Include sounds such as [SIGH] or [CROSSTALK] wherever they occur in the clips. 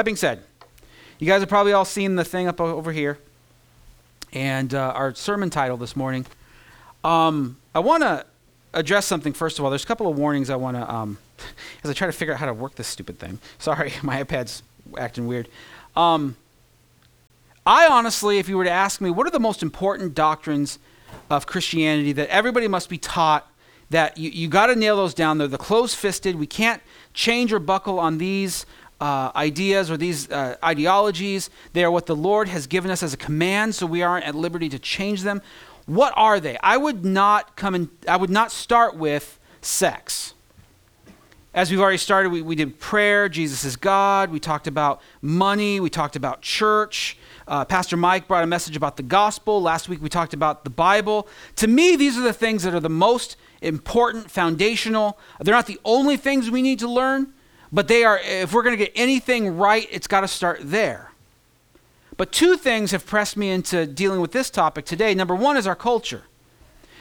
That being said, you guys have probably all seen the thing up over here and uh, our sermon title this morning. Um, I want to address something first of all. There's a couple of warnings I want to, um, [LAUGHS] as I try to figure out how to work this stupid thing. Sorry, [LAUGHS] my iPad's acting weird. Um, I honestly, if you were to ask me, what are the most important doctrines of Christianity that everybody must be taught? That you, you got to nail those down. They're the close fisted. We can't change or buckle on these uh, ideas or these uh, ideologies. They are what the Lord has given us as a command, so we aren't at liberty to change them. What are they? I would not come and I would not start with sex. As we've already started, we, we did prayer, Jesus is God. We talked about money. We talked about church. Uh, Pastor Mike brought a message about the gospel. Last week we talked about the Bible. To me, these are the things that are the most important, foundational. They're not the only things we need to learn, but they are, if we're going to get anything right, it's got to start there. But two things have pressed me into dealing with this topic today. Number one is our culture.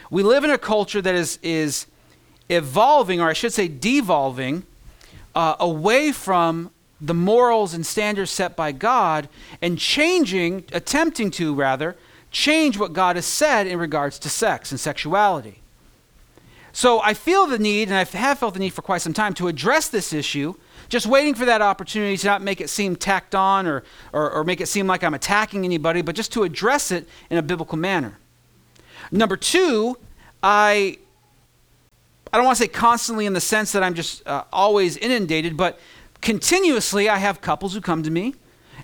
We live in a culture that is, is evolving, or I should say, devolving, uh, away from the morals and standards set by God and changing, attempting to rather, change what God has said in regards to sex and sexuality. So I feel the need, and I have felt the need for quite some time, to address this issue, just waiting for that opportunity to not make it seem tacked on or, or, or make it seem like I'm attacking anybody, but just to address it in a biblical manner. Number two, I I don't want to say constantly in the sense that I'm just uh, always inundated, but continuously I have couples who come to me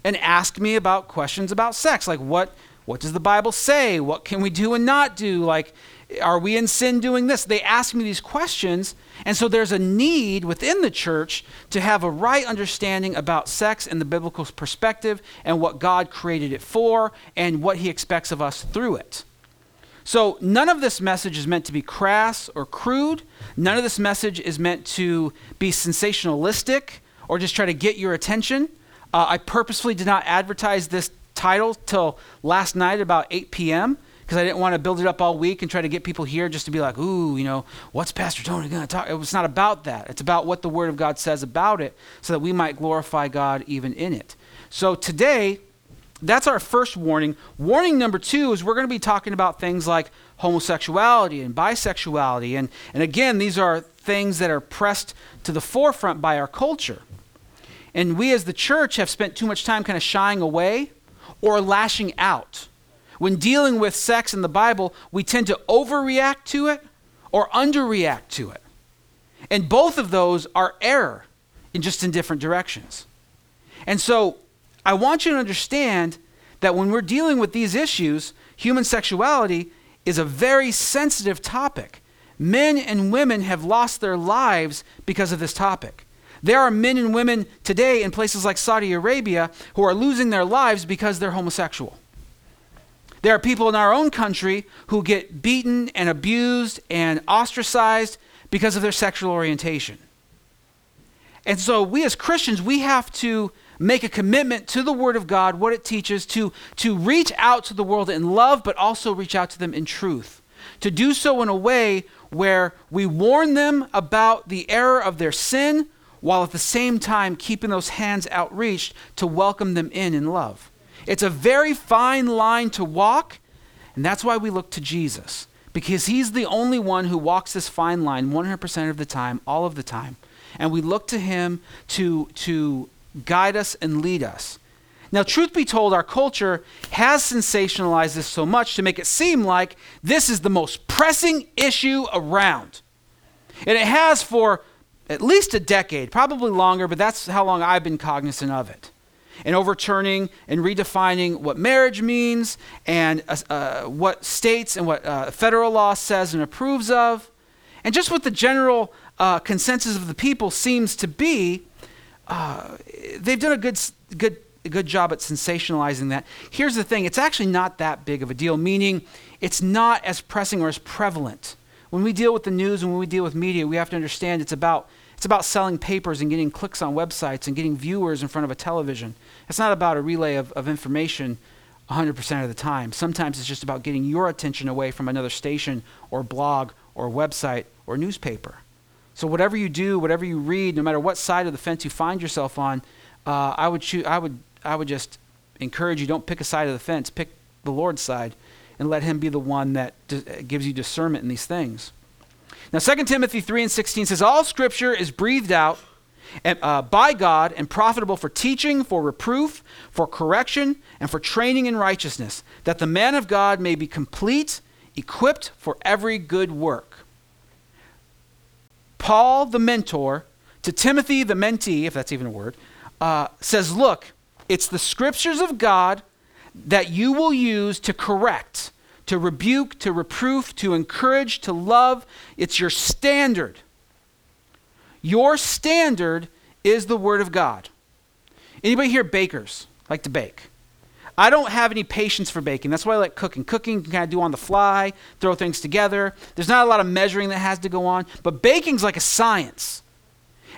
and ask me about questions about sex, like what what does the Bible say? What can we do and not do? Like are we in sin doing this? They ask me these questions, and so there's a need within the church to have a right understanding about sex and the biblical perspective and what God created it for and what he expects of us through it. So, none of this message is meant to be crass or crude. None of this message is meant to be sensationalistic or just try to get your attention. Uh, I purposefully did not advertise this title till last night about 8 p.m. because I didn't want to build it up all week and try to get people here just to be like, ooh, you know, what's Pastor Tony going to talk? It's not about that. It's about what the Word of God says about it so that we might glorify God even in it. So today, that's our first warning. Warning number two is we're going to be talking about things like homosexuality and bisexuality. And, and again, these are things that are pressed to the forefront by our culture. And we as the church have spent too much time kind of shying away or lashing out. When dealing with sex in the Bible, we tend to overreact to it or underreact to it. And both of those are error in just in different directions. And so I want you to understand that when we're dealing with these issues, human sexuality is a very sensitive topic. Men and women have lost their lives because of this topic. There are men and women today in places like Saudi Arabia who are losing their lives because they're homosexual. There are people in our own country who get beaten and abused and ostracized because of their sexual orientation. And so, we as Christians, we have to make a commitment to the Word of God, what it teaches, to, to reach out to the world in love, but also reach out to them in truth. To do so in a way where we warn them about the error of their sin, while at the same time keeping those hands outreached to welcome them in in love. It's a very fine line to walk, and that's why we look to Jesus, because He's the only one who walks this fine line 100% of the time, all of the time. And we look to Him to, to guide us, and lead us. Now, truth be told, our culture has sensationalized this so much to make it seem like this is the most pressing issue around. And it has for at least a decade, probably longer, but that's how long I've been cognizant of it. And overturning and redefining what marriage means and uh, uh, what states and what uh, federal law says and approves of. And just what the general uh, consensus of the people seems to be uh, they've done a good, good, good job at sensationalizing that. Here's the thing it's actually not that big of a deal, meaning it's not as pressing or as prevalent. When we deal with the news and when we deal with media, we have to understand it's about, it's about selling papers and getting clicks on websites and getting viewers in front of a television. It's not about a relay of, of information 100% of the time. Sometimes it's just about getting your attention away from another station or blog or website or newspaper. So, whatever you do, whatever you read, no matter what side of the fence you find yourself on, uh, I would choose, I would I would just encourage you don't pick a side of the fence, pick the Lord's side, and let Him be the one that d- gives you discernment in these things. Now, 2 Timothy 3 and 16 says, All scripture is breathed out and, uh, by God and profitable for teaching, for reproof, for correction, and for training in righteousness, that the man of God may be complete, equipped for every good work. Paul, the mentor, to Timothy, the mentee, if that's even a word, uh, says, Look, it's the scriptures of God that you will use to correct, to rebuke, to reproof, to encourage, to love. It's your standard. Your standard is the word of God. Anybody here bakers like to bake? I don't have any patience for baking. That's why I like cooking. Cooking can kind of do on the fly, throw things together. There's not a lot of measuring that has to go on, but baking's like a science.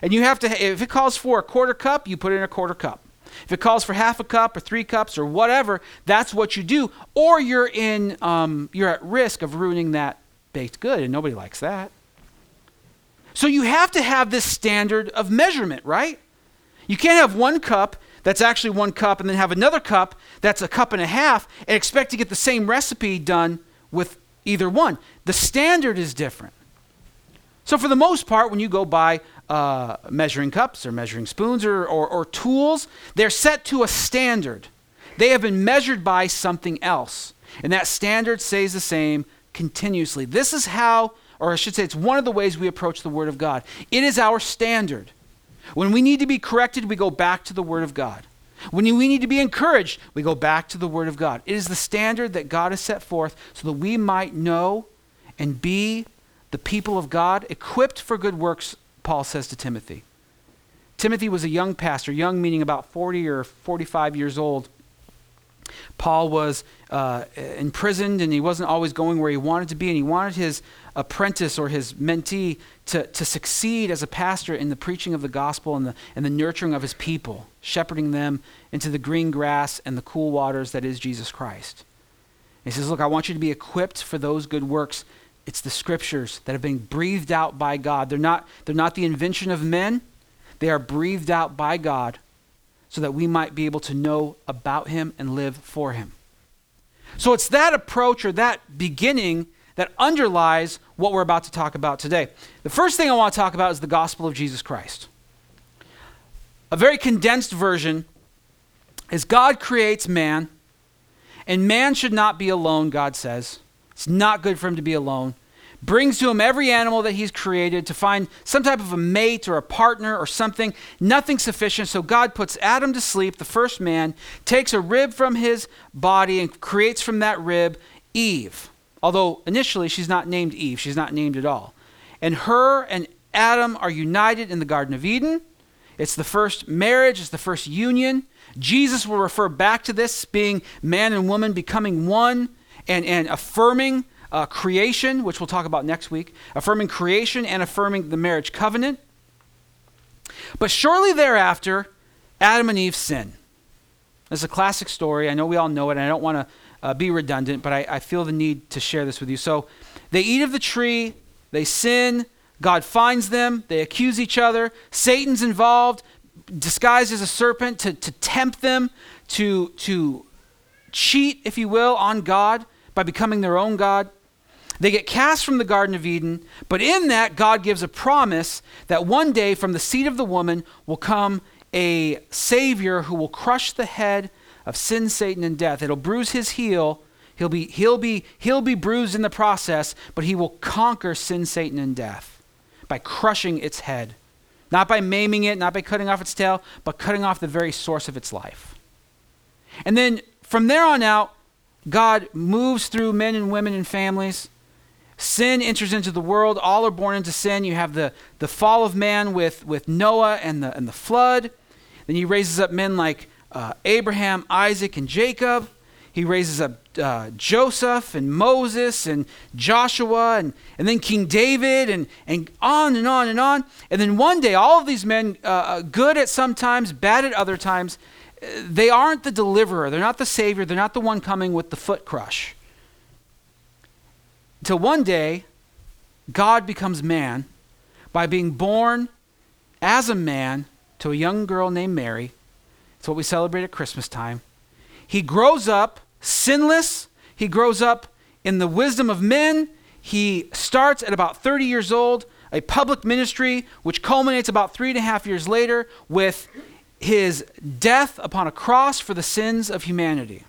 And you have to, if it calls for a quarter cup, you put in a quarter cup. If it calls for half a cup or three cups or whatever, that's what you do. Or you're in, um, you're at risk of ruining that baked good, and nobody likes that. So you have to have this standard of measurement, right? You can't have one cup that's actually one cup and then have another cup that's a cup and a half and expect to get the same recipe done with either one. The standard is different. So, for the most part, when you go buy uh, measuring cups or measuring spoons or, or, or tools, they're set to a standard. They have been measured by something else. And that standard stays the same continuously. This is how, or I should say, it's one of the ways we approach the Word of God. It is our standard. When we need to be corrected, we go back to the Word of God. When we need to be encouraged, we go back to the Word of God. It is the standard that God has set forth so that we might know and be the people of God, equipped for good works, Paul says to Timothy. Timothy was a young pastor, young meaning about 40 or 45 years old. Paul was uh, imprisoned and he wasn't always going where he wanted to be, and he wanted his apprentice or his mentee to, to succeed as a pastor in the preaching of the gospel and the, and the nurturing of his people, shepherding them into the green grass and the cool waters that is Jesus Christ. he says, Look, I want you to be equipped for those good works. It's the scriptures that have been breathed out by God. They're not, they're not the invention of men, they are breathed out by God so that we might be able to know about him and live for him. So it's that approach or that beginning that underlies what we're about to talk about today. The first thing I want to talk about is the gospel of Jesus Christ. A very condensed version is God creates man, and man should not be alone, God says. It's not good for him to be alone brings to him every animal that he's created to find some type of a mate or a partner or something. Nothing sufficient. So God puts Adam to sleep, the first man, takes a rib from his body and creates from that rib Eve. Although initially she's not named Eve, she's not named at all. And her and Adam are united in the Garden of Eden. It's the first marriage, it's the first union. Jesus will refer back to this being man and woman becoming one and, and affirming uh, creation, which we'll talk about next week, affirming creation and affirming the marriage covenant. But shortly thereafter, Adam and Eve sin. This is a classic story. I know we all know it, and I don't want to uh, be redundant, but I, I feel the need to share this with you. So they eat of the tree, they sin, God finds them, they accuse each other, Satan's involved, disguised as a serpent to, to tempt them, to, to cheat, if you will, on God by becoming their own God. They get cast from the Garden of Eden, but in that, God gives a promise that one day from the seed of the woman will come a Savior who will crush the head of sin, Satan, and death. It'll bruise his heel. He'll be, he'll, be, he'll be bruised in the process, but he will conquer sin, Satan, and death by crushing its head. Not by maiming it, not by cutting off its tail, but cutting off the very source of its life. And then from there on out, God moves through men and women and families Sin enters into the world. All are born into sin. You have the, the fall of man with, with Noah and the, and the flood. Then he raises up men like uh, Abraham, Isaac, and Jacob. He raises up uh, Joseph and Moses and Joshua and, and then King David and, and on and on and on. And then one day, all of these men, uh, uh good at some times, bad at other times, they aren't the deliverer. They're not the savior. They're not the one coming with the foot crush. Until one day, God becomes man by being born as a man to a young girl named Mary It's what we celebrate at Christmas time. He grows up sinless. He grows up in the wisdom of men. He starts at about 30 years old, a public ministry, which culminates about three and a half years later with his death upon a cross for the sins of humanity.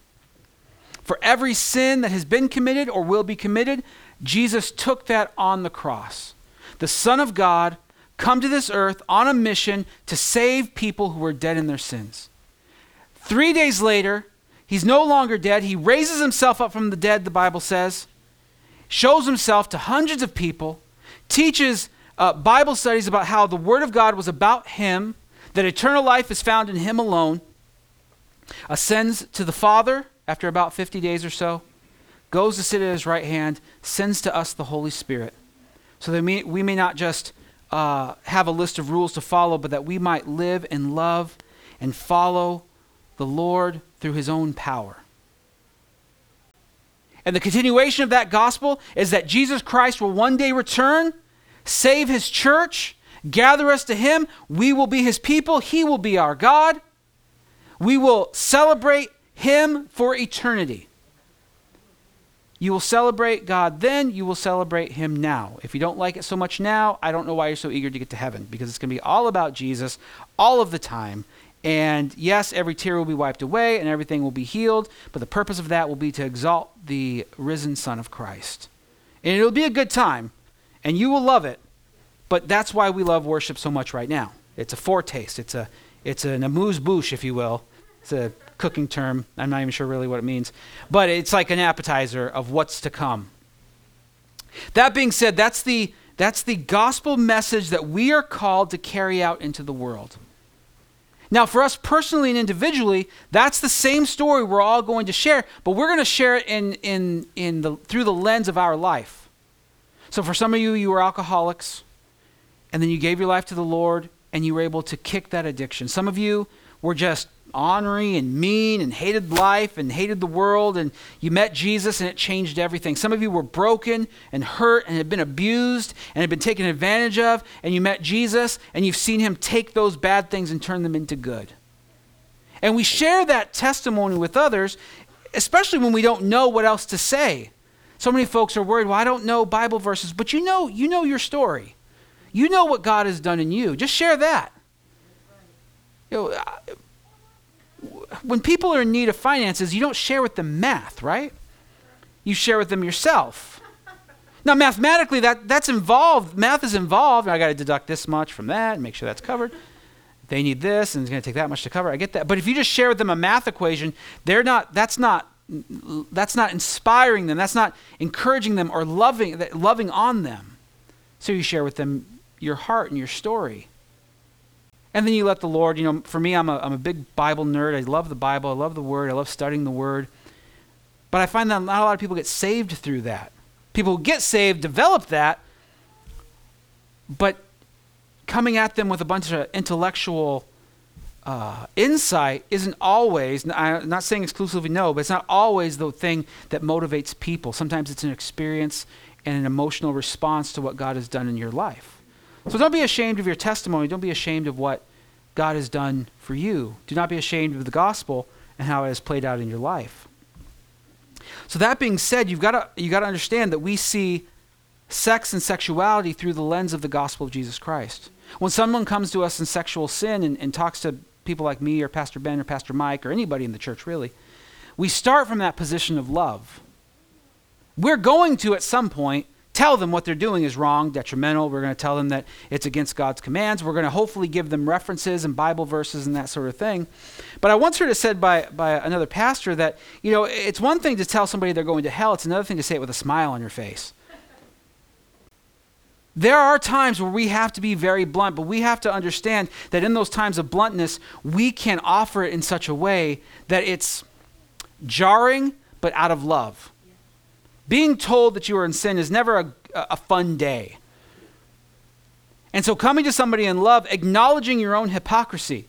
For every sin that has been committed or will be committed, Jesus took that on the cross. The Son of God come to this earth on a mission to save people who were dead in their sins. Three days later, he's no longer dead. He raises himself up from the dead, the Bible says, shows himself to hundreds of people, teaches uh, Bible studies about how the Word of God was about him, that eternal life is found in him alone, ascends to the Father after about 50 days or so, goes to sit at his right hand, sends to us the Holy Spirit, so that we, may not just uh, have a list of rules to follow, but that we might live and love and follow the Lord through his own power. And the continuation of that gospel is that Jesus Christ will one day return, save his church, gather us to him. We will be his people, he will be our God. We will celebrate him for eternity. You will celebrate God then, you will celebrate Him now. If you don't like it so much now, I don't know why you're so eager to get to heaven because it's going to be all about Jesus all of the time. And yes, every tear will be wiped away and everything will be healed, but the purpose of that will be to exalt the risen Son of Christ. And it'll be a good time, and you will love it, but that's why we love worship so much right now. It's a foretaste, it's, a, it's an amuse bouche, if you will. It's a cooking term. I'm not even sure really what it means. But it's like an appetizer of what's to come. That being said, that's the, that's the gospel message that we are called to carry out into the world. Now, for us personally and individually, that's the same story we're all going to share, but we're going to share it in, in, in the, through the lens of our life. So, for some of you, you were alcoholics, and then you gave your life to the Lord, and you were able to kick that addiction. Some of you were just ornery and mean and hated life and hated the world, and you met Jesus and it changed everything. Some of you were broken and hurt and had been abused and had been taken advantage of, and you met Jesus and you've seen him take those bad things and turn them into good. And we share that testimony with others, especially when we don't know what else to say. So many folks are worried, well, I don't know Bible verses, but you know, you know your story. You know what God has done in you. Just share that. You know, uh, when people are in need of finances, you don't share with them math, right? You share with them yourself. Now, mathematically, that, that's involved. Math is involved. I got to deduct this much from that and make sure that's covered. They need this, and it's going to take that much to cover. I get that. But if you just share with them a math equation, they're not. That's not. That's not inspiring them. That's not encouraging them or loving loving on them. So you share with them your heart and your story. And then you let the Lord, you know, for me, I'm a, I'm a big Bible nerd. I love the Bible. I love the Word. I love studying the Word. But I find that not a lot of people get saved through that. People who get saved develop that, but coming at them with a bunch of intellectual uh, insight isn't always, I'm not saying exclusively no, but it's not always the thing that motivates people. Sometimes it's an experience and an emotional response to what God has done in your life. So don't be ashamed of your testimony. Don't be ashamed of what God has done for you. Do not be ashamed of the gospel and how it has played out in your life. So that being said, you've got to you got to understand that we see sex and sexuality through the lens of the gospel of Jesus Christ. When someone comes to us in sexual sin and, and talks to people like me or Pastor Ben or Pastor Mike or anybody in the church really, we start from that position of love. We're going to at some point tell them what they're doing is wrong, detrimental. We're going to tell them that it's against God's commands. We're going to hopefully give them references and Bible verses and that sort of thing. But I once heard it said by, by another pastor that, you know, it's one thing to tell somebody they're going to hell, it's another thing to say it with a smile on your face. There are times where we have to be very blunt, but we have to understand that in those times of bluntness, we can offer it in such a way that it's jarring, but out of love. Being told that you are in sin is never a, a fun day. And so coming to somebody in love, acknowledging your own hypocrisy.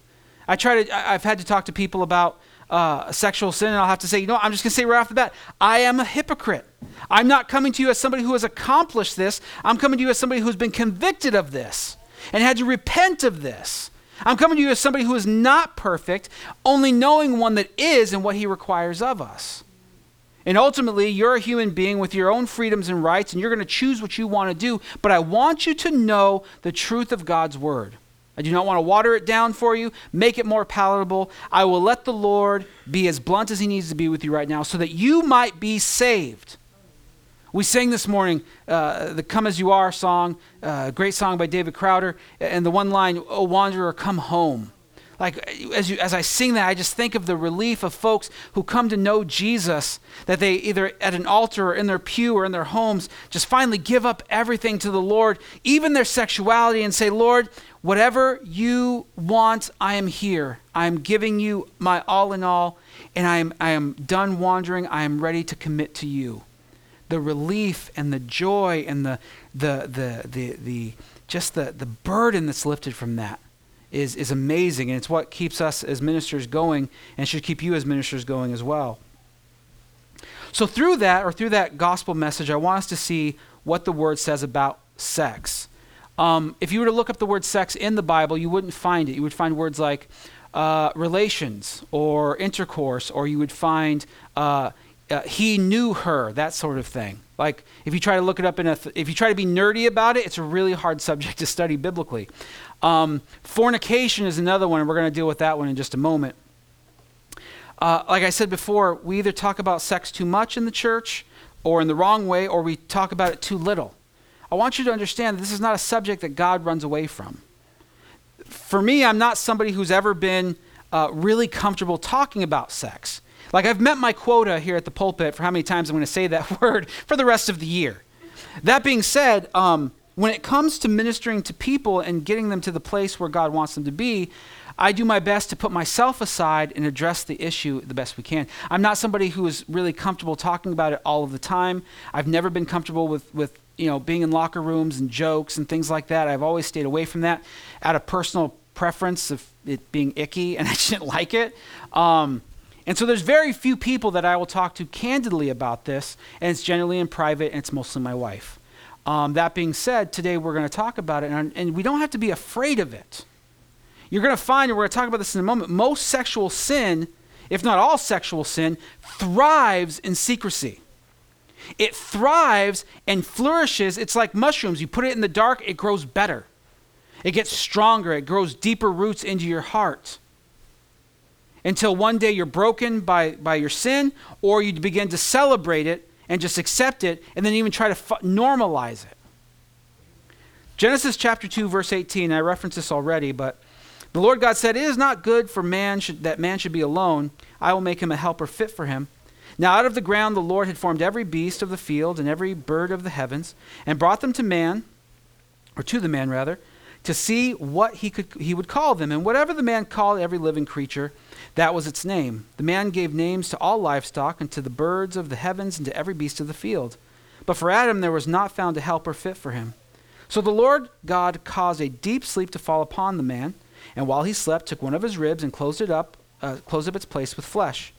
I try to, I've had to talk to people about uh, sexual sin, and I'll have to say, you know, I'm just going to say right off the bat, I am a hypocrite. I'm not coming to you as somebody who has accomplished this. I'm coming to you as somebody who's been convicted of this and had to repent of this. I'm coming to you as somebody who is not perfect, only knowing one that is and what he requires of us. And ultimately, you're a human being with your own freedoms and rights, and you're going to choose what you want to do. But I want you to know the truth of God's word. I do not want to water it down for you, make it more palatable. I will let the Lord be as blunt as he needs to be with you right now so that you might be saved. We sang this morning uh, the Come As You Are song, uh, great song by David Crowder, and the one line, Oh, wanderer, come home. Like, as, you, as I sing that, I just think of the relief of folks who come to know Jesus, that they either at an altar or in their pew or in their homes just finally give up everything to the Lord, even their sexuality, and say, Lord, whatever you want, I am here. I am giving you my all in all, and I am, I am done wandering. I am ready to commit to you the relief and the joy and the the the the, the just the, the burden that's lifted from that is, is amazing and it's what keeps us as ministers going and should keep you as ministers going as well so through that or through that gospel message i want us to see what the word says about sex um, if you were to look up the word sex in the bible you wouldn't find it you would find words like uh, relations or intercourse or you would find uh, uh, he knew her, that sort of thing. Like if you try to look it up in a, th- if you try to be nerdy about it, it's a really hard [LAUGHS] subject to study biblically. Um, fornication is another one, and we're going to deal with that one in just a moment. Uh, like I said before, we either talk about sex too much in the church, or in the wrong way, or we talk about it too little. I want you to understand that this is not a subject that God runs away from. For me, I'm not somebody who's ever been uh, really comfortable talking about sex. Like, I've met my quota here at the pulpit for how many times I'm going to say that [LAUGHS] word for the rest of the year. That being said, um, when it comes to ministering to people and getting them to the place where God wants them to be, I do my best to put myself aside and address the issue the best we can. I'm not somebody who is really comfortable talking about it all of the time. I've never been comfortable with, with you know, being in locker rooms and jokes and things like that. I've always stayed away from that out of personal preference of it being icky, and [LAUGHS] I didn't like it. Um, and so there's very few people that I will talk to candidly about this, and it's generally in private, and it's mostly my wife. Um, that being said, today we're going to talk about it, and, and we don't have to be afraid of it. You're going to find, and we're going to talk about this in a moment, most sexual sin, if not all sexual sin, thrives in secrecy. It thrives and flourishes. It's like mushrooms. You put it in the dark, it grows better. It gets stronger, it grows deeper roots into your heart until one day you're broken by, by your sin, or you begin to celebrate it and just accept it and then even try to f- normalize it. Genesis chapter 2, verse 18, I referenced this already, but the Lord God said, It is not good for man should, that man should be alone. I will make him a helper fit for him. Now out of the ground the Lord had formed every beast of the field and every bird of the heavens, and brought them to man, or to the man rather, to see what he, could, he would call them. And whatever the man called every living creature, that was its name. The man gave names to all livestock, and to the birds of the heavens, and to every beast of the field. But for Adam there was not found a helper fit for him. So the Lord God caused a deep sleep to fall upon the man, and while he slept, took one of his ribs and closed it up, uh, closed up its place with flesh.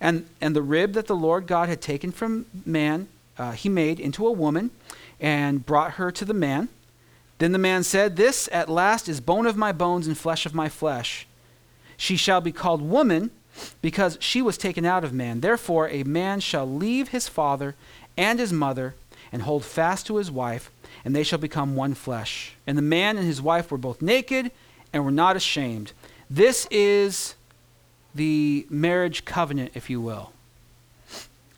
And, and the rib that the Lord God had taken from man, uh, he made into a woman, and brought her to the man. Then the man said, This at last is bone of my bones and flesh of my flesh. She shall be called woman because she was taken out of man. Therefore, a man shall leave his father and his mother and hold fast to his wife, and they shall become one flesh. And the man and his wife were both naked and were not ashamed. This is the marriage covenant, if you will.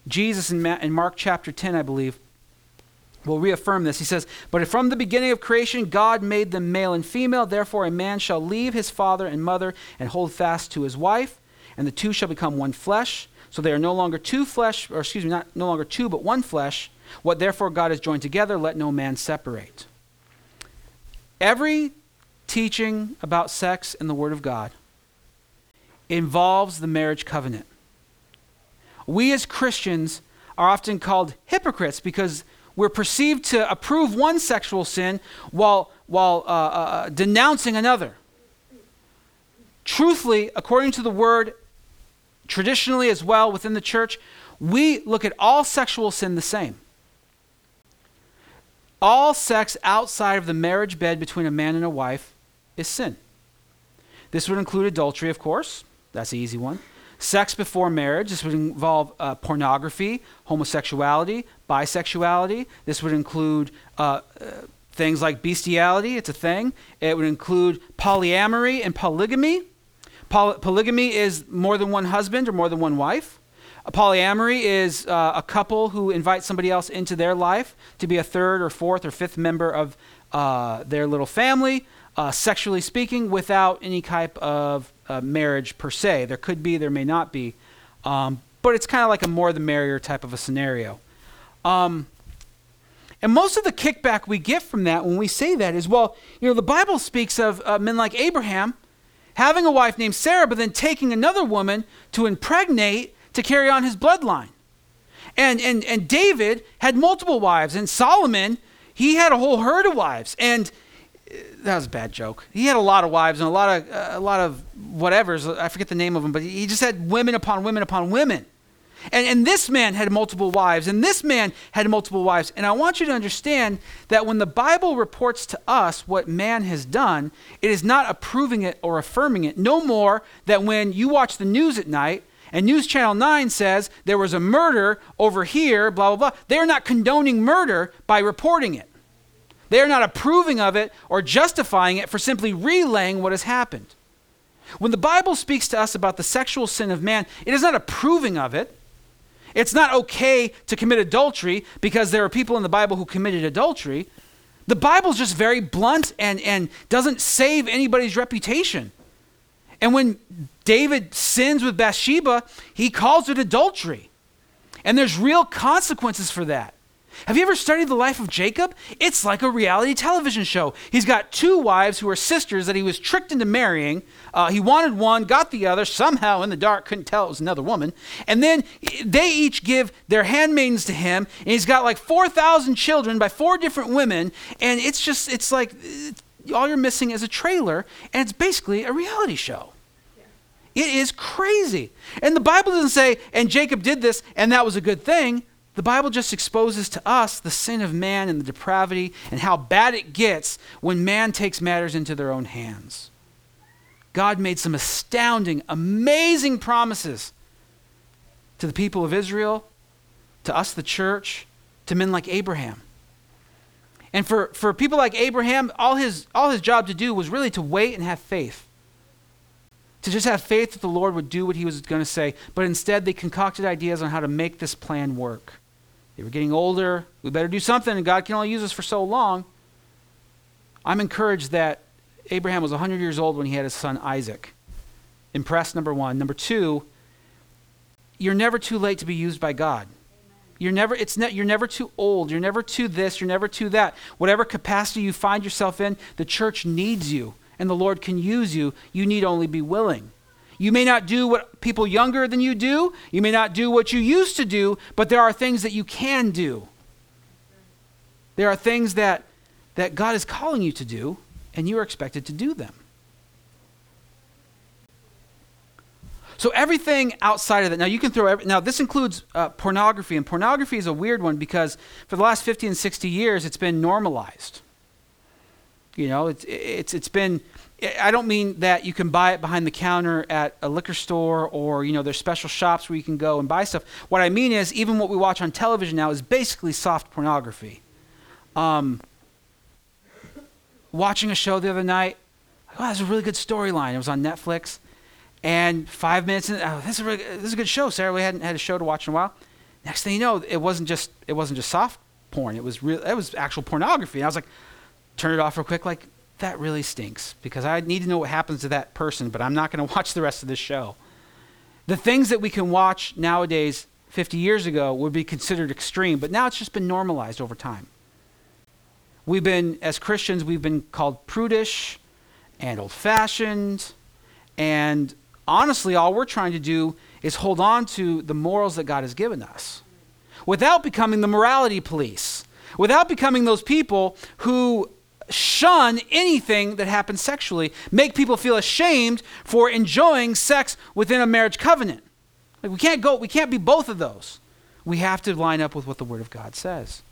Jesus in, Ma- in Mark chapter 10, I believe, will reaffirm this. He says, But from the beginning of creation, God made them male and female. Therefore, a man shall leave his father and mother and hold fast to his wife, and the two shall become one flesh. So they are no longer two flesh, or excuse me, not no longer two, but one flesh. What therefore God has joined together, let no man separate. Every teaching about sex in the Word of God involves the marriage covenant. We as Christians are often called hypocrites because we're perceived to approve one sexual sin while, while uh, uh, uh, denouncing another. Truthfully, according to the word, traditionally as well within the church, we look at all sexual sin the same. All sex outside of the marriage bed between a man and a wife is sin. This would include adultery, of course. That's the easy one. Sex before marriage. This would involve uh, pornography, homosexuality, bisexuality. This would include uh, uh, things like bestiality. It's a thing. It would include polyamory and polygamy. Poly- polygamy is more than one husband or more than one wife. A polyamory is uh, a couple who invite somebody else into their life to be a third or fourth or fifth member of uh, their little family, uh, sexually speaking, without any type of uh, marriage per se. There could be, there may not be, um, but it's kind of like a more the merrier type of a scenario. Um, and most of the kickback we get from that when we say that is, well, you know, the Bible speaks of uh, men like Abraham having a wife named Sarah, but then taking another woman to impregnate to carry on his bloodline. And, and, and David had multiple wives, and Solomon, he had a whole herd of wives. And that was a bad joke. He had a lot of wives and a lot of, uh, a lot of whatevers. I forget the name of them, but he just had women upon women upon women. And, and this man had multiple wives, and this man had multiple wives. And I want you to understand that when the Bible reports to us what man has done, it is not approving it or affirming it. No more than when you watch the news at night and News Channel 9 says there was a murder over here, blah, blah, blah. They are not condoning murder by reporting it. They are not approving of it or justifying it for simply relaying what has happened. When the Bible speaks to us about the sexual sin of man, it is not approving of it. It's not okay to commit adultery because there are people in the Bible who committed adultery. The Bible's just very blunt and, and doesn't save anybody's reputation. And when David sins with Bathsheba, he calls it adultery. And there's real consequences for that. Have you ever studied the life of Jacob? It's like a reality television show. He's got two wives who are sisters that he was tricked into marrying. Uh, he wanted one, got the other, somehow in the dark, couldn't tell it was another woman. And then they each give their handmaidens to him, and he's got like 4,000 children by four different women. And it's just, it's like all you're missing is a trailer, and it's basically a reality show. It is crazy. And the Bible doesn't say, and Jacob did this, and that was a good thing. The Bible just exposes to us the sin of man and the depravity and how bad it gets when man takes matters into their own hands. God made some astounding, amazing promises to the people of Israel, to us, the church, to men like Abraham. And for, for people like Abraham, all his, all his job to do was really to wait and have faith to just have faith that the Lord would do what he was going to say. But instead, they concocted ideas on how to make this plan work. They were getting older. We better do something, and God can only use us for so long. I'm encouraged that Abraham was 100 years old when he had his son Isaac. Impressed, number one. Number two, you're never too late to be used by God. You're never, it's ne- you're never too old. You're never too this. You're never too that. Whatever capacity you find yourself in, the church needs you and the Lord can use you. You need only be willing. You may not do what people younger than you do, you may not do what you used to do, but there are things that you can do. There are things that, that God is calling you to do, and you are expected to do them. So everything outside of that. Now you can throw. Every, now this includes uh, pornography, and pornography is a weird one because for the last 50 and 60 years it's been normalized. You know, it's it's it's been. I don't mean that you can buy it behind the counter at a liquor store or you know there's special shops where you can go and buy stuff. What I mean is even what we watch on television now is basically soft pornography. Um, watching a show the other night, oh, that's a really good storyline. It was on Netflix, and five minutes in, oh, this is a really, this is a good show. Sarah, we hadn't had a show to watch in a while. Next thing you know, it wasn't just it wasn't just soft porn. It was real. It was actual pornography. And I was like, turn it off real quick. Like, that really stinks because I need to know what happens to that person, but I'm not going [LAUGHS] to watch the rest of this show. The things that we can watch nowadays, 50 years ago, would be considered extreme, but now it's just been normalized over time. We've been, as Christians, we've been called prudish and old fashioned, and honestly, all we're trying to do is hold on to the morals that God has given us without becoming the morality police, without becoming those people who shun anything that happens sexually, make people feel ashamed for enjoying sex within a marriage covenant. Like we can't go, we can't be both of those. We have to line up with what the Word of God says.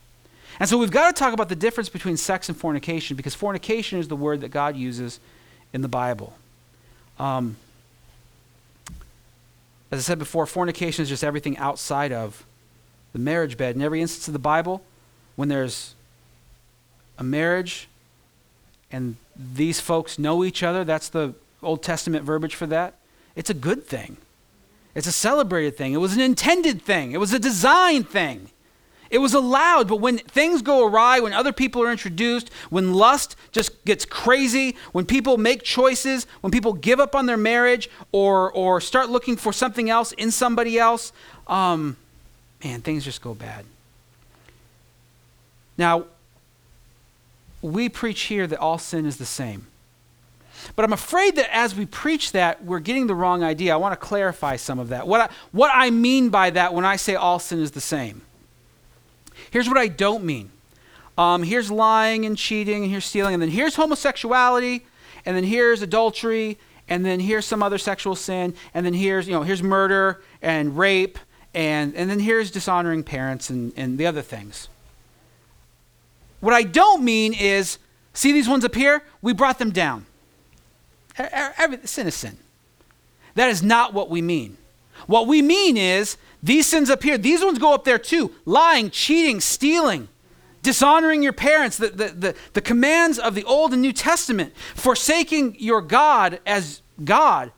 And so we've got to talk about the difference between sex and fornication because fornication is the word that God uses in the Bible. Um, as I said before, fornication is just everything outside of the marriage bed. In every instance of the Bible, when there's a marriage and these folks know each other, that's the Old Testament verbiage for that, it's a good thing. It's a celebrated thing. It was an intended thing. It was a design thing. It was allowed, but when things go awry, when other people are introduced, when lust just gets crazy, when people make choices, when people give up on their marriage or, or start looking for something else in somebody else, um, man, things just go bad. Now, we preach here that all sin is the same. But I'm afraid that as we preach that, we're getting the wrong idea. I want to clarify some of that. What I, what I mean by that when I say all sin is the same. Here's what I don't mean. Um, here's lying and cheating, and here's stealing, and then here's homosexuality, and then here's adultery, and then here's some other sexual sin, and then here's you know here's murder and rape, and and then here's dishonoring parents and, and the other things. What I don't mean is, see these ones up here? We brought them down. Every, sin is sin. That is not what we mean. What we mean is these sins up here, these ones go up there too lying, cheating, stealing, dishonoring your parents, the, the, the, the, commands of the Old and New Testament, forsaking your God as God.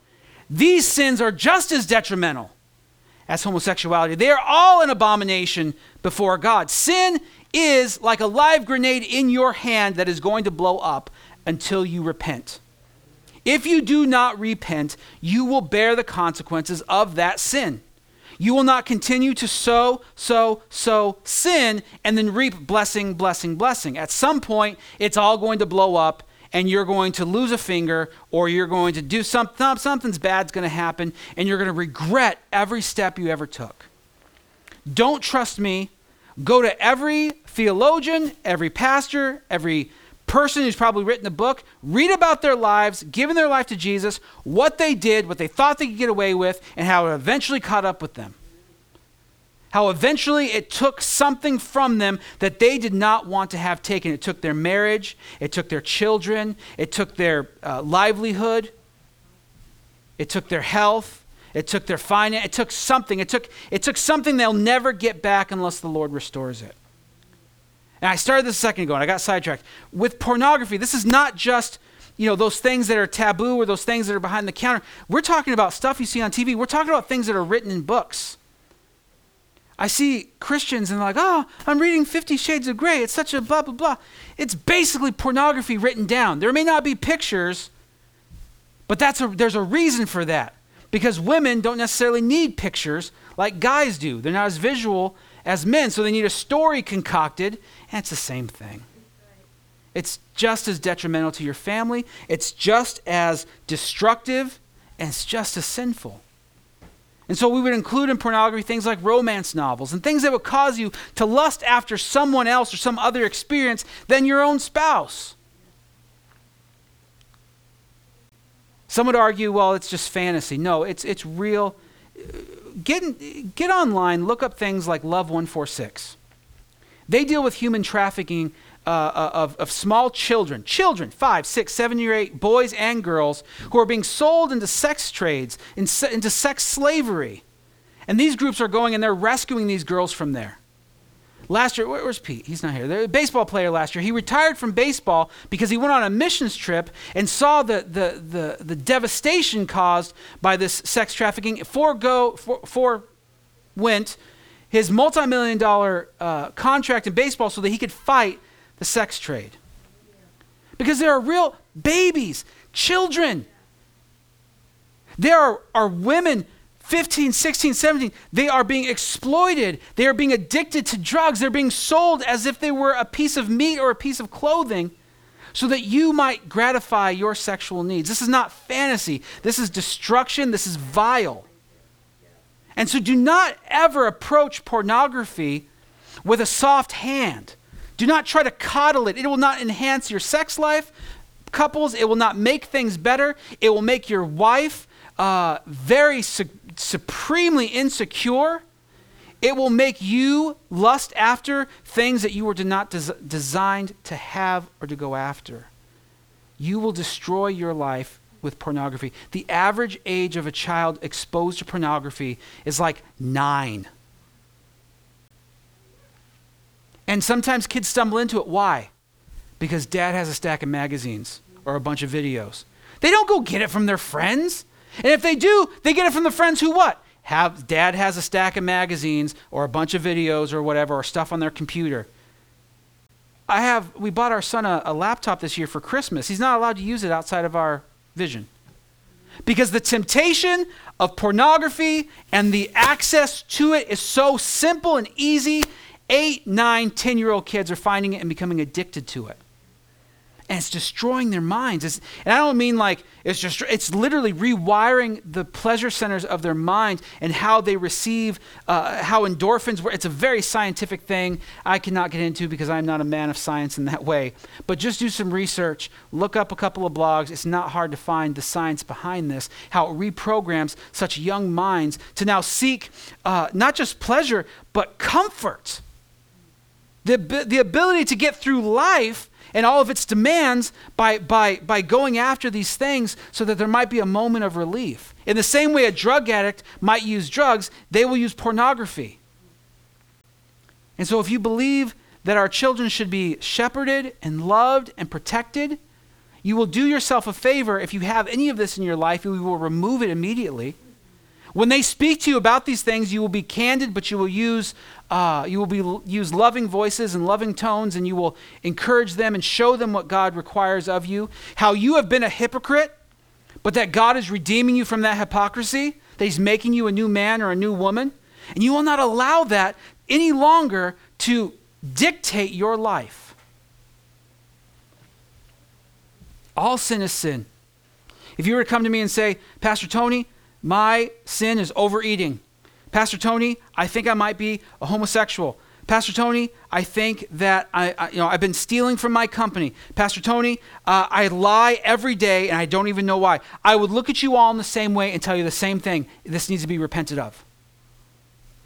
These sins are just as detrimental as homosexuality. They are all an abomination before God. Sin is like a live grenade in your hand that is going to blow up until you repent. If you do not repent, you will bear the consequences of that sin. You will not continue to sow, sow, sow sin and then reap blessing, blessing, blessing. At some point, it's all going to blow up and you're going to lose a finger or you're going to do something, something's bad's going to happen and you're going to regret every step you ever took. Don't trust me. Go to every theologian, every pastor, every person who's probably written a book, read about their lives, given their life to Jesus, what they did, what they thought they could get away with, and how it eventually caught up with them. How eventually it took something from them that they did not want to have taken. It took their marriage, it took their children, it took their uh, livelihood, it took their health, it took their finance, it took something. It took, it took something they'll never get back unless the Lord restores it. And I started this a second ago and I got sidetracked. With pornography, this is not just you know those things that are taboo or those things that are behind the counter. We're talking about stuff you see on TV. We're talking about things that are written in books. I see Christians and they're like, oh, I'm reading Fifty Shades of Grey. It's such a blah, blah, blah. It's basically pornography written down. There may not be pictures, but that's a, there's a reason for that. Because women don't necessarily need pictures like guys do. They're not as visual as men, so they need a story concocted, and it's the same thing. It's just as detrimental to your family, it's just as destructive, and it's just as sinful. And so we would include in pornography things like romance novels and things that would cause you to lust after someone else or some other experience than your own spouse. Some would argue, well, it's just fantasy. No, it's, it's real get, get online, look up things like Love 146. They deal with human trafficking uh, uh, of, of small children, children, five, six, seven year eight, boys and girls, who are being sold into sex trades, into sex slavery. And these groups are going and they're rescuing these girls from there. Last year, where's Pete? He's not here. The baseball player last year. He retired from baseball because he went on a missions trip and saw the, the, the, the devastation caused by this sex trafficking. Forego, for, went his multi million dollar uh, contract in baseball so that he could fight the sex trade. Because there are real babies, children. There are, are women 15, 16, 17, they are being exploited. They are being addicted to drugs. They're being sold as if they were a piece of meat or a piece of clothing so that you might gratify your sexual needs. This is not fantasy. This is destruction. This is vile. And so do not ever approach pornography with a soft hand. Do not try to coddle it. It will not enhance your sex life. Couples, it will not make things better. It will make your wife uh, very supremely insecure, it will make you lust after things that you were not des- designed to have or to go after. You will destroy your life with pornography. The average age of a child exposed to pornography is like nine. And sometimes kids stumble into it. Why? Because dad has a stack of magazines or a bunch of videos. They don't go get it from their friends. And if they do, they get it from the friends who what? Have dad has a stack of magazines or a bunch of videos or whatever or stuff on their computer. I have we bought our son a, a laptop this year for Christmas. He's not allowed to use it outside of our vision. Because the temptation of pornography and the access to it is so simple and easy. Eight, nine, ten year old kids are finding it and becoming addicted to it and it's destroying their minds. It's, and I don't mean like it's just, it's literally rewiring the pleasure centers of their mind and how they receive, uh, how endorphins work. It's a very scientific thing I cannot get into because I'm not a man of science in that way. But just do some research, look up a couple of blogs. It's not hard to find the science behind this, how it reprograms such young minds to now seek uh, not just pleasure, but comfort. The, the ability to get through life and all of its demands by, by, by going after these things so that there might be a moment of relief. In the same way a drug addict might use drugs, they will use pornography. And so if you believe that our children should be shepherded and loved and protected, you will do yourself a favor if you have any of this in your life, you will remove it immediately. When they speak to you about these things, you will be candid, but you will use uh, you will be use loving voices and loving tones, and you will encourage them and show them what God requires of you. How you have been a hypocrite, but that God is redeeming you from that hypocrisy. That He's making you a new man or a new woman, and you will not allow that any longer to dictate your life. All sin is sin. If you were to come to me and say, Pastor Tony, my sin is overeating. Pastor Tony, I think I might be a homosexual. Pastor Tony, I think that I, I, you know, I've been stealing from my company. Pastor Tony, uh, I lie every day and I don't even know why. I would look at you all in the same way and tell you the same thing. This needs to be repented of.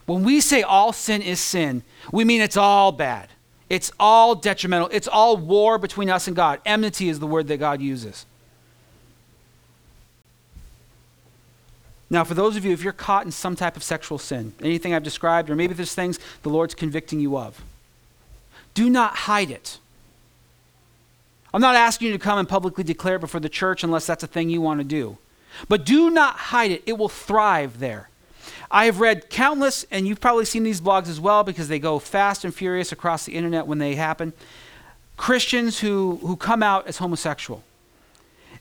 When we say all sin is sin, we mean it's all bad. It's all detrimental. It's all war between us and God. Enmity is the word that God uses. Now, for those of you, if you're caught in some type of sexual sin, anything I've described, or maybe there's things the Lord's convicting you of, do not hide it. I'm not asking you to come and publicly declare before the church unless that's a thing you want to do. But do not hide it, it will thrive there. I have read countless, and you've probably seen these blogs as well because they go fast and furious across the internet when they happen. Christians who, who come out as homosexual.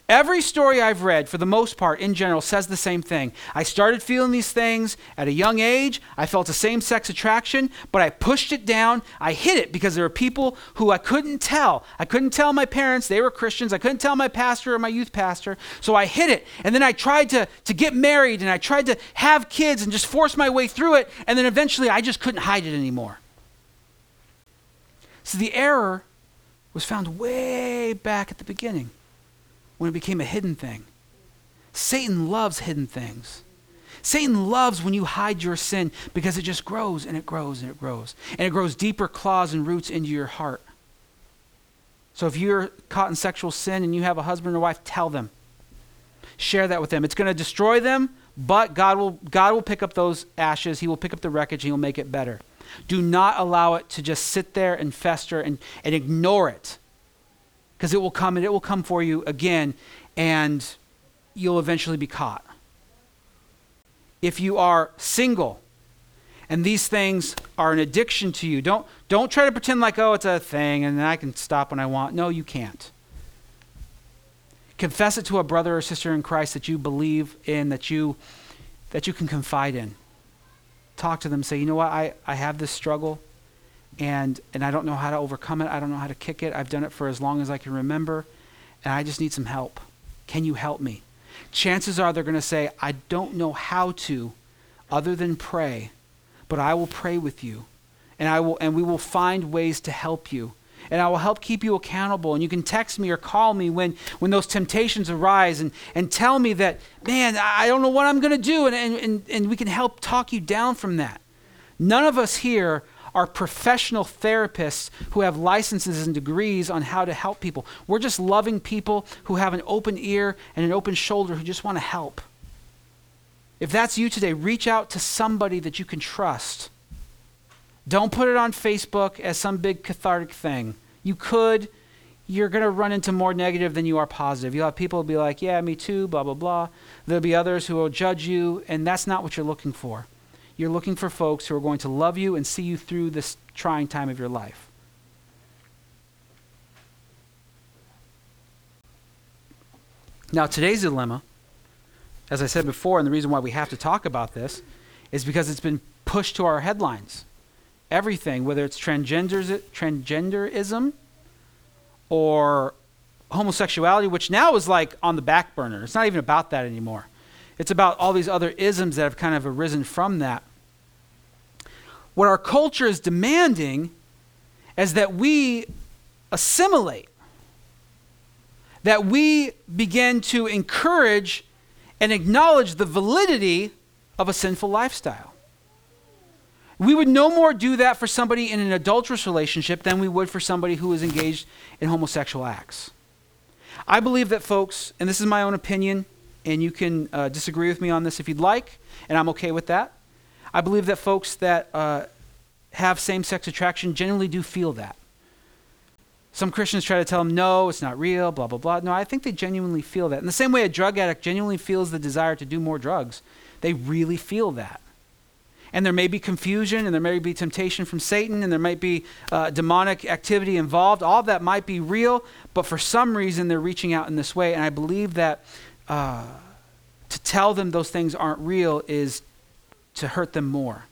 Every story I've read, for the most part, in general, says the same thing. I started feeling these things at a young age. I felt a same sex attraction, but I pushed it down. I hid it because there were people who I couldn't tell. I couldn't tell my parents, they were Christians. I couldn't tell my pastor or my youth pastor. So I hid it. And then I tried to, to get married and I tried to have kids and just force my way through it. And then eventually I just couldn't hide it anymore. So the error was found way back at the beginning when it became a hidden thing. Satan loves hidden things. Satan loves when you hide your sin because it just grows and it grows and it grows. And it grows deeper claws and roots into your heart. So if you're caught in sexual sin and you have a husband or wife, tell them. Share that with them. It's going to destroy them, but God will, God will pick up those ashes. He will pick up the wreckage and He will make it better. Do not allow it to just sit there and fester and, and ignore it because it will come and it will come for you again, and you'll eventually be caught. If you are single and these things are an addiction to you, don't, don't try to pretend like, oh, it's a thing and I can stop when I want. No, you can't. Confess it to a brother or sister in Christ that you believe in, that you, that you can confide in. Talk to them, say, you know what, I, I have this struggle and and I don't know how to overcome it. I don't know how to kick it. I've done it for as long as I can remember, and I just need some help. Can you help me? Chances are they're going to say, I don't know how to other than pray, but I will pray with you. And I will and we will find ways to help you. And I will help keep you accountable. And you can text me or call me when, when those temptations arise and, and tell me that, man, I don't know what I'm going to do. And, and, and, and we can help talk you down from that. None of us here are professional therapists who have licenses and degrees on how to help people. We're just loving people who have an open ear and an open shoulder who just want to help. If that's you today, reach out to somebody that you can trust. Don't put it on Facebook as some big cathartic thing. You could, you're going to run into more negative than you are positive. You'll have people be like, yeah, me too, blah, blah, blah. There'll be others who will judge you, and that's not what you're looking for. You're looking for folks who are going to love you and see you through this trying time of your life. Now, today's dilemma, as I said before, and the reason why we have to talk about this, is because it's been pushed to our headlines. Everything, whether it's transgenderism or homosexuality, which now is like on the back burner. It's not even about that anymore. It's about all these other isms that have kind of arisen from that. What our culture is demanding is that we assimilate, that we begin to encourage and acknowledge the validity of a sinful lifestyle. We would no more do that for somebody in an adulterous relationship than we would for somebody who is engaged in homosexual acts. I believe that folks, and this is my own opinion, and you can uh, disagree with me on this if you'd like, and I'm okay with that. I believe that folks that uh, have same sex attraction generally do feel that. Some Christians try to tell them, no, it's not real, blah, blah, blah. No, I think they genuinely feel that. In the same way a drug addict genuinely feels the desire to do more drugs, they really feel that. And there may be confusion, and there may be temptation from Satan, and there might be uh, demonic activity involved. All that might be real, but for some reason they're reaching out in this way. And I believe that uh, to tell them those things aren't real is to hurt them more.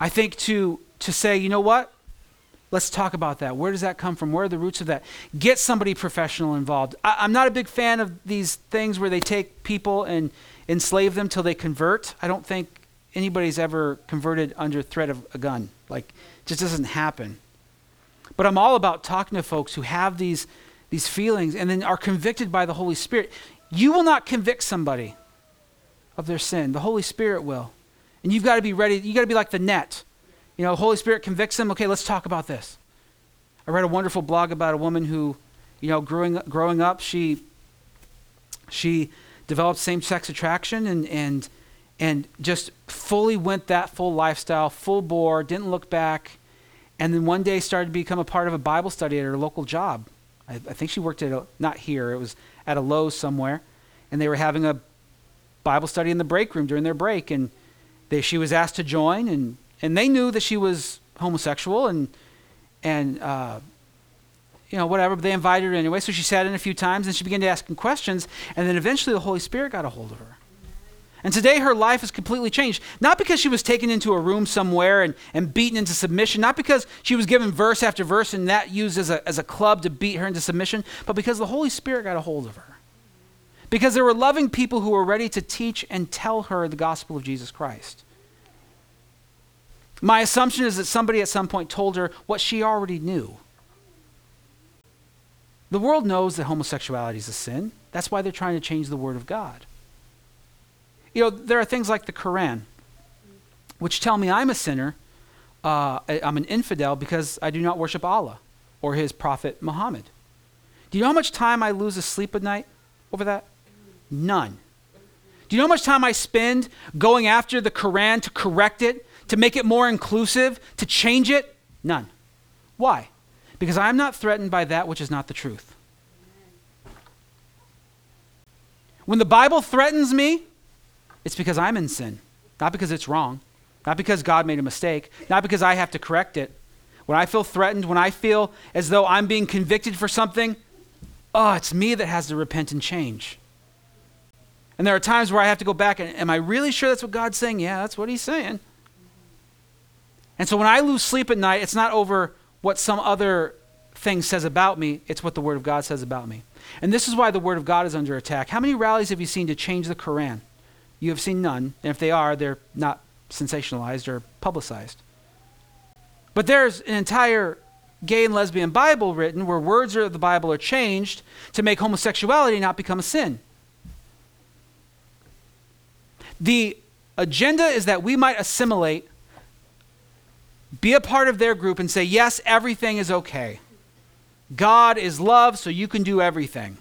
I think to, to say, you know what? Let's talk about that. Where does that come from? Where are the roots of that? Get somebody professional involved. I, am not a big fan of these things where they take people and enslave them till they convert. I don't think anybody's ever converted under threat of a gun. Like, it just doesn't happen. But I'm all about talking to folks who have these these feelings and then are convicted by the Holy Spirit. You will not convict somebody of their sin. The Holy Spirit will. And you've got to be ready. You've got to be like the net. You know, Holy Spirit convicts them. Okay, let's talk about this. I read a wonderful blog about a woman who, you know, growing, growing up, she, she developed same sex attraction and, and, and just fully went that full lifestyle, full bore, didn't look back. And then one day started to become a part of a Bible study at her local job. I, I think she worked at a, not here, it was at a Lowe's somewhere. And they were having a Bible study in the break room during their break. And they, she was asked to join, and, and they knew that she was homosexual and, and uh, you know, whatever, but they invited her anyway. So she sat in a few times and she began to ask questions. And then eventually the Holy Spirit got a hold of her. And today her life has completely changed. Not because she was taken into a room somewhere and, and beaten into submission, not because she was given verse after verse and that used as a, as a club to beat her into submission, but because the Holy Spirit got a hold of her. Because there were loving people who were ready to teach and tell her the gospel of Jesus Christ. My assumption is that somebody at some point told her what she already knew. The world knows that homosexuality is a sin. That's why they're trying to change the Word of God. You know, there are things like the Quran, which tell me I'm a sinner, uh, I'm an infidel because I do not worship Allah or his prophet Muhammad. Do you know how much time I lose asleep at night over that? None. Do you know how much time I spend going after the Quran to correct it, to make it more inclusive, to change it? None. Why? Because I'm not threatened by that which is not the truth. When the Bible threatens me, it's because I'm in sin, not because it's wrong, not because God made a mistake, not because I have to correct it. When I feel threatened, when I feel as though I'm being convicted for something, oh, it's me that has to repent and change. And there are times where I have to go back and, am I really sure that's what God's saying? Yeah, that's what He's saying. And so when I lose sleep at night, it's not over what some other thing says about me, it's what the Word of God says about me. And this is why the Word of God is under attack. How many rallies have you seen to change the Quran? You have seen none, and if they are, they're not sensationalized or publicized. But there's an entire gay and lesbian Bible written where words of the Bible are changed to make homosexuality not become a sin. The agenda is that we might assimilate Be a part of their group and say, yes, everything is okay. God is love, so you can do everything.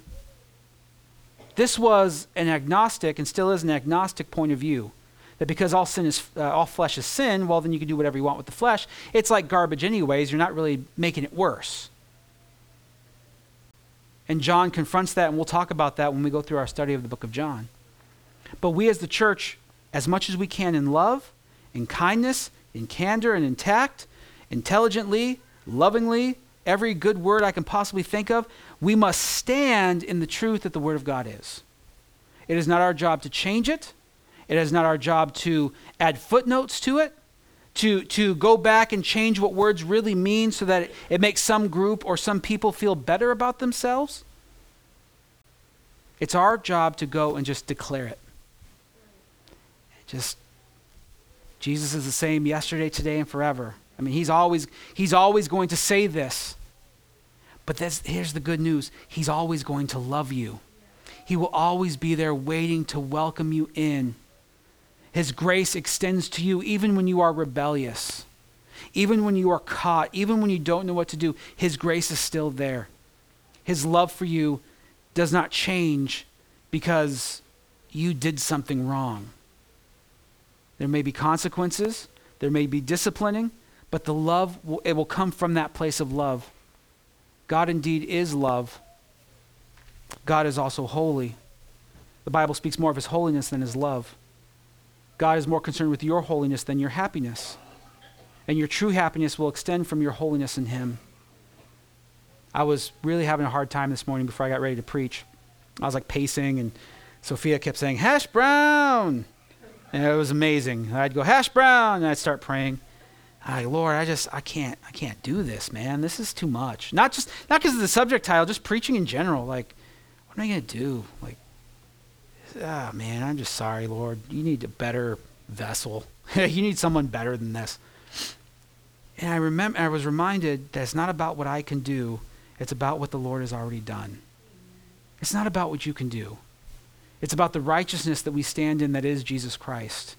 This was an agnostic and still is an agnostic point of view. That because all sin is uh, all flesh is sin, well then you can do whatever you want with the flesh. It's like garbage anyways. You're not really making it worse. And John confronts that, and we'll talk about that when we go through our study of the book of John. But we as the church, as much as we can in love, in kindness, in candor, and in tact, intelligently, lovingly, every good word I can possibly think of, we must stand in the truth that the Word of God is. It is not our job to change it. It is not our job to add footnotes to it, to, to go back and change what words really mean so that it, it makes some group or some people feel better about themselves. It's our job to go and just declare it. Just, Jesus is the same yesterday, today, and forever. I mean, he's always, he's always going to say this. But here's the good news He's always going to love you. He will always be there waiting to welcome you in. His grace extends to you even when you are rebellious, even when you are caught, even when you don't know what to do. His grace is still there. His love for you does not change because you did something wrong. There may be consequences, there may be disciplining, but the love will, it will come from that place of love. God indeed is love. God is also holy. The Bible speaks more of his holiness than his love. God is more concerned with your holiness than your happiness. And your true happiness will extend from your holiness in him. I was really having a hard time this morning before I got ready to preach. I was like pacing, and Sophia kept saying, Hash brown! And it was amazing. I'd go, Hash brown! And I'd start praying. I, Lord, I just I can't I can't do this, man. This is too much. Not just not because of the subject title, just preaching in general. Like, what am I gonna do? Like, ah, oh, man, I'm just sorry, Lord. You need a better vessel. [LAUGHS] you need someone better than this. And I remember I was reminded that it's not about what I can do. It's about what the Lord has already done. It's not about what you can do. It's about the righteousness that we stand in that is Jesus Christ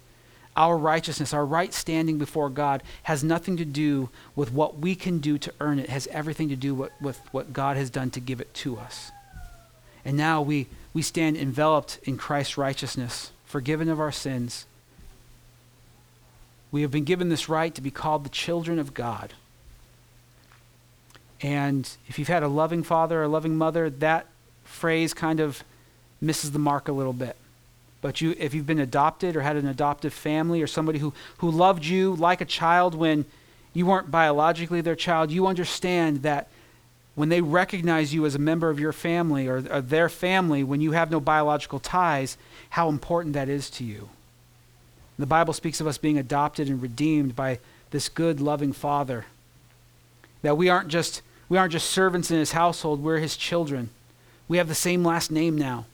our righteousness, our right standing before God, has nothing to do with what we can do to earn it. it has everything to do with, with what God has done to give it to us. And now we, we stand enveloped in Christ's righteousness, forgiven of our sins. We have been given this right to be called the children of God. And if you've had a loving father or a loving mother, that phrase kind of misses the mark a little bit. But you, if you've been adopted or had an adoptive family or somebody who, who loved you like a child when you weren't biologically their child, you understand that when they recognize you as a member of your family or, or their family when you have no biological ties, how important that is to you. The Bible speaks of us being adopted and redeemed by this good, loving Father. That we aren't just we aren't just servants in his household, we're his children. We have the same last name now.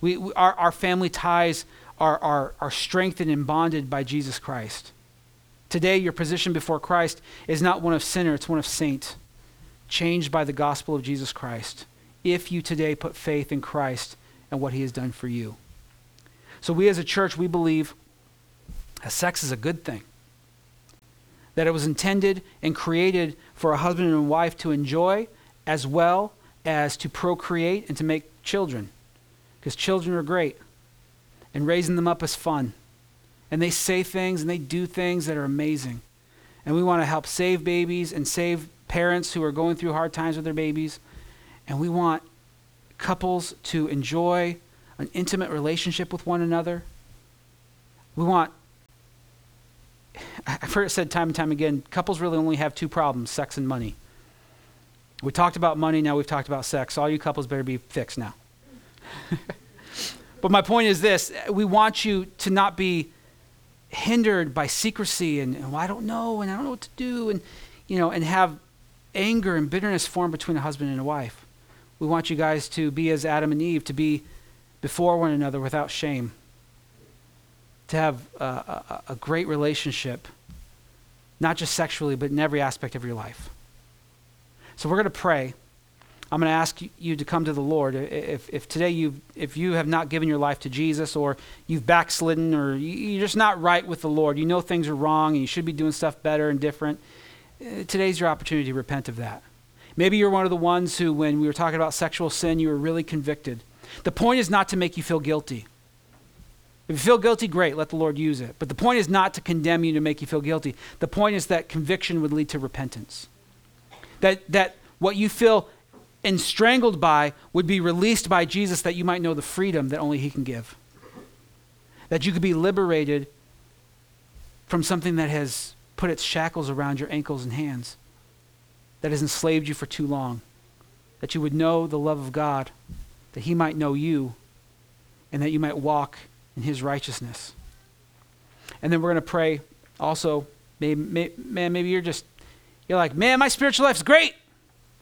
We, we, our, our family ties are, are, are strengthened and bonded by Jesus Christ. Today, your position before Christ is not one of sinner, it's one of saint, changed by the gospel of Jesus Christ. If you today put faith in Christ and what he has done for you. So, we as a church, we believe that sex is a good thing. That it was intended and created for a husband and wife to enjoy as well as to procreate and to make children because children are great and raising them up is fun. And they say things and they do things that are amazing. And we want to help save babies and save parents who are going through hard times with their babies. And we want couples to enjoy an intimate relationship with one another. We want, I've heard it said time and time again couples really only have two problems sex and money. We talked about money, now we've talked about sex. All you couples better be fixed now. [LAUGHS] but my point is this we want you to not be hindered by secrecy and, and well, I don't know and I don't know what to do and you know and have anger and bitterness form between a husband and a wife. We want you guys to be as Adam and Eve, to be before one another without shame, to have a, a, a great relationship, not just sexually, but in every aspect of your life. So we're going to pray. I'm going to ask you to come to the Lord. If, if today you if you have not given your life to Jesus, or you've backslidden, or you're just not right with the Lord, you know things are wrong, and you should be doing stuff better and different. Uh, today's your opportunity to repent of that. Maybe you're one of the ones who, when we were talking about sexual sin, you were really convicted. The point is not to make you feel guilty. If you feel guilty, great, let the Lord use it. But the point is not to condemn you to make you feel guilty. The point is that conviction would lead to repentance. That, that what you feel and strangled by would be released by Jesus that you might know the freedom that only He can give. That you could be liberated from something that has put its shackles around your ankles and hands, that has enslaved you for too long. That you would know the love of God, that He might know you, and that you might walk in His righteousness. And then we're going to pray also. Maybe, may, man, maybe you're just, you're like, man, my spiritual life's great.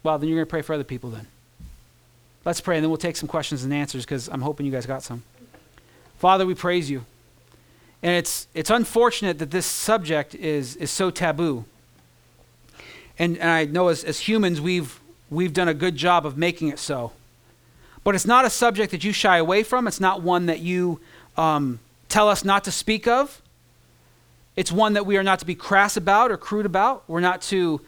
Well, then you're going to pray for other people then. Let's pray, and then we'll take some questions and answers because I'm hoping you guys got some. Father, we praise you. And it's, it's unfortunate that this subject is, is so taboo. And, and I know as, as humans, we've, we've done a good job of making it so. But it's not a subject that you shy away from. It's not one that you um, tell us not to speak of. It's one that we are not to be crass about or crude about. We're not to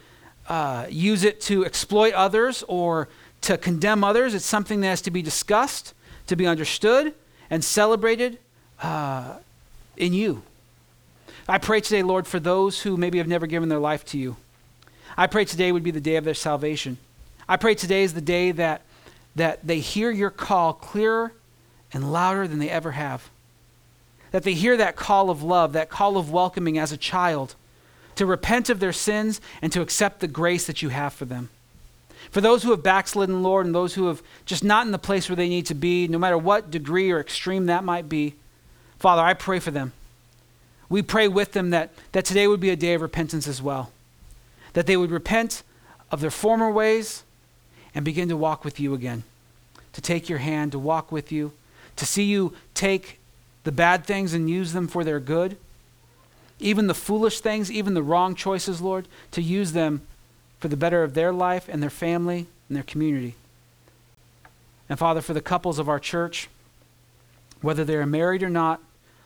uh, use it to exploit others or to condemn others. It's something that has to be discussed, to be understood, and celebrated uh, in you. I pray today, Lord, for those who maybe have never given their life to you. I pray today would be the day of their salvation. I pray today is the day that, that they hear your call clearer and louder than they ever have. That they hear that call of love, that call of welcoming as a child to repent of their sins and to accept the grace that you have for them. For those who have backslidden, Lord, and those who have just not in the place where they need to be, no matter what degree or extreme that might be, Father, I pray for them. We pray with them that, that today would be a day of repentance as well. That they would repent of their former ways and begin to walk with you again. To take your hand, to walk with you, to see you take the bad things and use them for their good even the foolish things, even the wrong choices, Lord, to use them for the better of their life and their family and their community. And Father, for the couples of our church, whether they are married or not,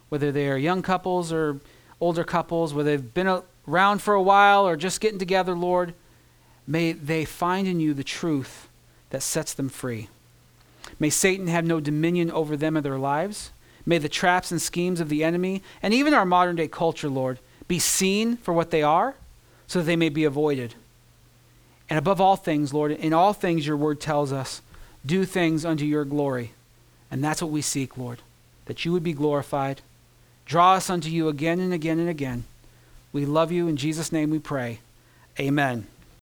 whether they are young couples or older couples, whether they've been around for a while or just getting together, Lord, may they find in you the truth that sets them free. May Satan have no dominion over them or their lives. May the traps and schemes of the enemy, and even our modern day culture, Lord, be seen for what they are so that they may be avoided. And above all things, Lord, in all things your word tells us, do things unto your glory. And that's what we seek, Lord, that you would be glorified. Draw us unto you again and again and again. We love you. In Jesus' name we pray. Amen.